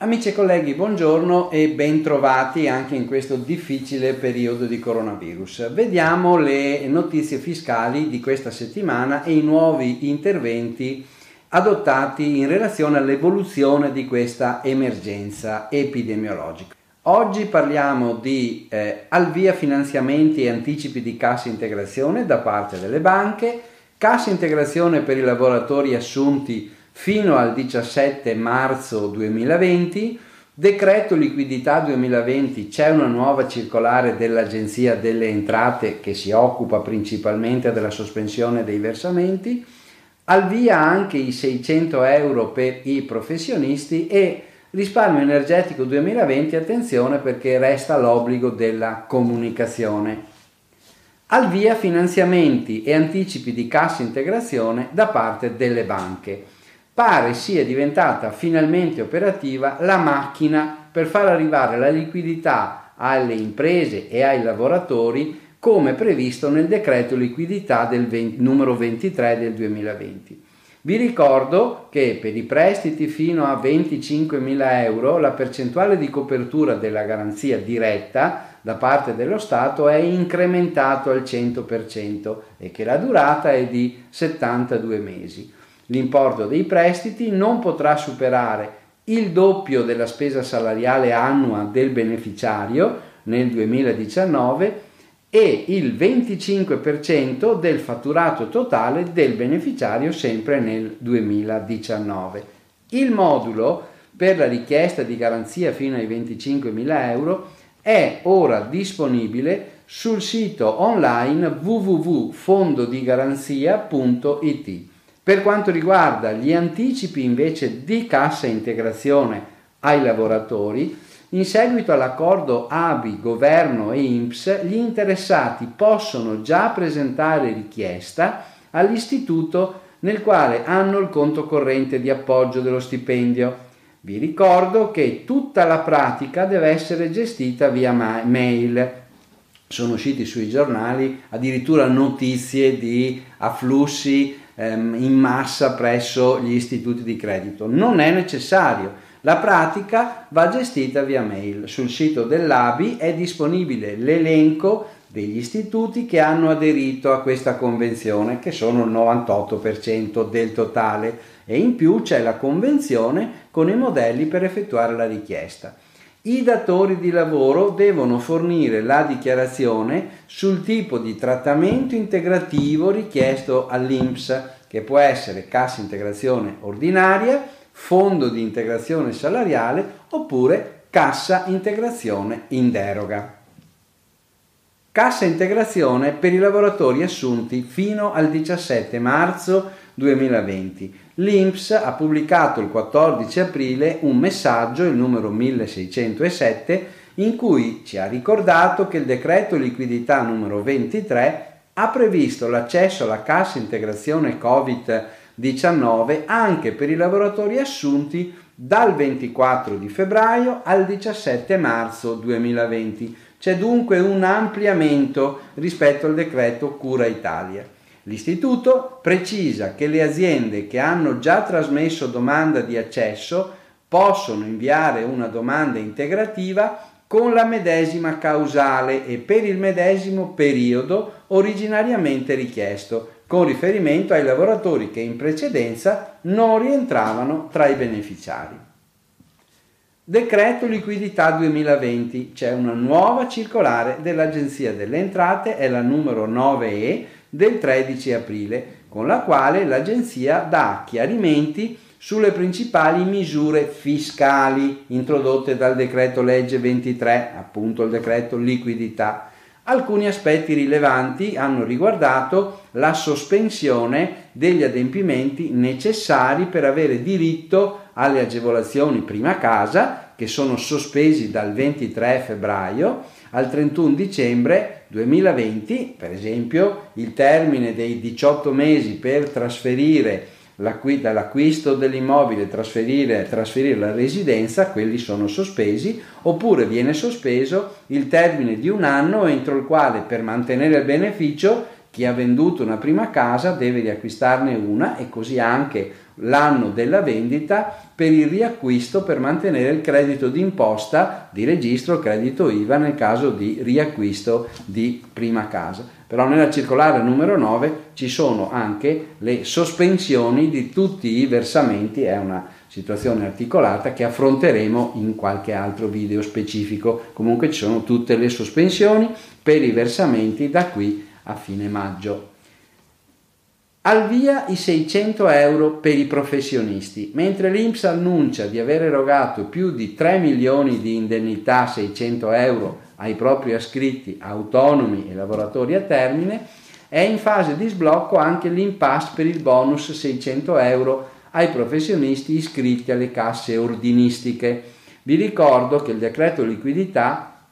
Amici e colleghi, buongiorno e bentrovati anche in questo difficile periodo di coronavirus. Vediamo le notizie fiscali di questa settimana e i nuovi interventi adottati in relazione all'evoluzione di questa emergenza epidemiologica. Oggi parliamo di eh, al via finanziamenti e anticipi di cassa integrazione da parte delle banche, cassa integrazione per i lavoratori assunti fino al 17 marzo 2020, decreto liquidità 2020, c'è una nuova circolare dell'Agenzia delle Entrate che si occupa principalmente della sospensione dei versamenti, al via anche i 600 euro per i professionisti e risparmio energetico 2020, attenzione perché resta l'obbligo della comunicazione. Al via finanziamenti e anticipi di cassa integrazione da parte delle banche pare sia diventata finalmente operativa la macchina per far arrivare la liquidità alle imprese e ai lavoratori come previsto nel decreto liquidità del 20, numero 23 del 2020. Vi ricordo che per i prestiti fino a 25.000 euro la percentuale di copertura della garanzia diretta da parte dello Stato è incrementato al 100% e che la durata è di 72 mesi. L'importo dei prestiti non potrà superare il doppio della spesa salariale annua del beneficiario nel 2019 e il 25% del fatturato totale del beneficiario sempre nel 2019. Il modulo per la richiesta di garanzia fino ai 25.000 euro è ora disponibile sul sito online www.fondodigaranzia.it. Per quanto riguarda gli anticipi invece di cassa integrazione ai lavoratori, in seguito all'accordo ABI, governo e INPS, gli interessati possono già presentare richiesta all'istituto nel quale hanno il conto corrente di appoggio dello stipendio. Vi ricordo che tutta la pratica deve essere gestita via mail. Sono usciti sui giornali addirittura notizie di afflussi ehm, in massa presso gli istituti di credito. Non è necessario. La pratica va gestita via mail. Sul sito dell'ABI è disponibile l'elenco degli istituti che hanno aderito a questa convenzione, che sono il 98% del totale, e in più c'è la convenzione con i modelli per effettuare la richiesta. I datori di lavoro devono fornire la dichiarazione sul tipo di trattamento integrativo richiesto all'INPS, che può essere cassa integrazione ordinaria, fondo di integrazione salariale oppure cassa integrazione in deroga. Cassa integrazione per i lavoratori assunti fino al 17 marzo 2020. L'INPS ha pubblicato il 14 aprile un messaggio, il numero 1607, in cui ci ha ricordato che il decreto liquidità numero 23 ha previsto l'accesso alla cassa integrazione Covid-19 anche per i lavoratori assunti dal 24 di febbraio al 17 marzo 2020. C'è dunque un ampliamento rispetto al decreto Cura Italia. L'istituto precisa che le aziende che hanno già trasmesso domanda di accesso possono inviare una domanda integrativa con la medesima causale e per il medesimo periodo originariamente richiesto, con riferimento ai lavoratori che in precedenza non rientravano tra i beneficiari. Decreto liquidità 2020, c'è una nuova circolare dell'Agenzia delle Entrate, è la numero 9E del 13 aprile, con la quale l'Agenzia dà chiarimenti sulle principali misure fiscali introdotte dal decreto legge 23, appunto il decreto liquidità. Alcuni aspetti rilevanti hanno riguardato la sospensione degli adempimenti necessari per avere diritto alle agevolazioni prima casa, che sono sospesi dal 23 febbraio al 31 dicembre 2020, per esempio il termine dei 18 mesi per trasferire dall'acquisto dell'immobile trasferire, trasferire la residenza, quelli sono sospesi, oppure viene sospeso il termine di un anno entro il quale per mantenere il beneficio chi ha venduto una prima casa deve riacquistarne una e così anche l'anno della vendita per il riacquisto per mantenere il credito d'imposta di registro, credito IVA nel caso di riacquisto di prima casa. Però nella circolare numero 9 ci sono anche le sospensioni di tutti i versamenti, è una situazione articolata che affronteremo in qualche altro video specifico. Comunque ci sono tutte le sospensioni per i versamenti da qui a fine maggio. Al via i 600 euro per i professionisti, mentre l'Inps annuncia di aver erogato più di 3 milioni di indennità 600 euro ai propri ascritti autonomi e lavoratori a termine, è in fase di sblocco anche l'impasse per il bonus 600 euro ai professionisti iscritti alle casse ordinistiche. Vi ricordo che il decreto liquidità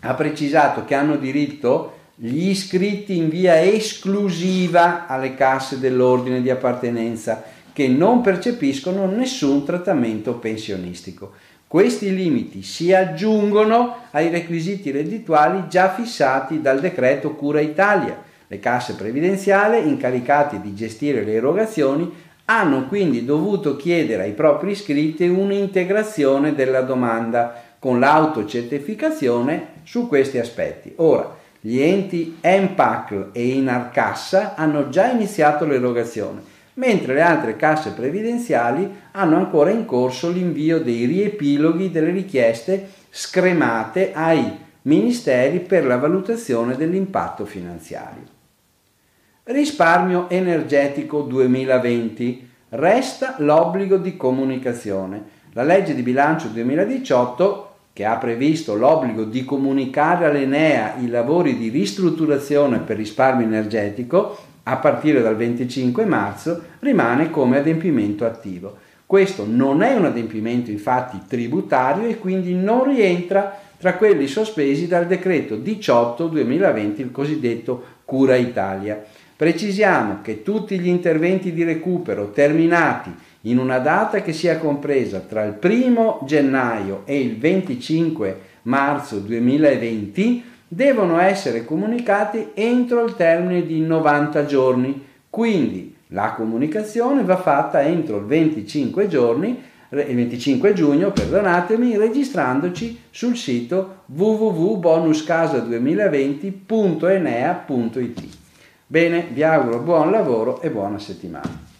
ha precisato che hanno diritto gli iscritti in via esclusiva alle casse dell'ordine di appartenenza che non percepiscono nessun trattamento pensionistico. Questi limiti si aggiungono ai requisiti reddituali già fissati dal decreto Cura Italia. Le casse previdenziali incaricate di gestire le erogazioni hanno quindi dovuto chiedere ai propri iscritti un'integrazione della domanda con l'autocertificazione su questi aspetti. Ora, gli enti MPACL e Inarcassa hanno già iniziato l'erogazione, mentre le altre casse previdenziali hanno ancora in corso l'invio dei riepiloghi delle richieste scremate ai ministeri per la valutazione dell'impatto finanziario. Risparmio energetico 2020. Resta l'obbligo di comunicazione. La legge di bilancio 2018 che ha previsto l'obbligo di comunicare all'Enea i lavori di ristrutturazione per risparmio energetico a partire dal 25 marzo, rimane come adempimento attivo. Questo non è un adempimento infatti tributario e quindi non rientra tra quelli sospesi dal decreto 18-2020, il cosiddetto Cura Italia. Precisiamo che tutti gli interventi di recupero terminati in una data che sia compresa tra il 1 gennaio e il 25 marzo 2020 devono essere comunicati entro il termine di 90 giorni. Quindi la comunicazione va fatta entro il 25 giorni il 25 giugno, perdonatemi, registrandoci sul sito www.bonuscasa2020.enea.it. Bene, vi auguro buon lavoro e buona settimana.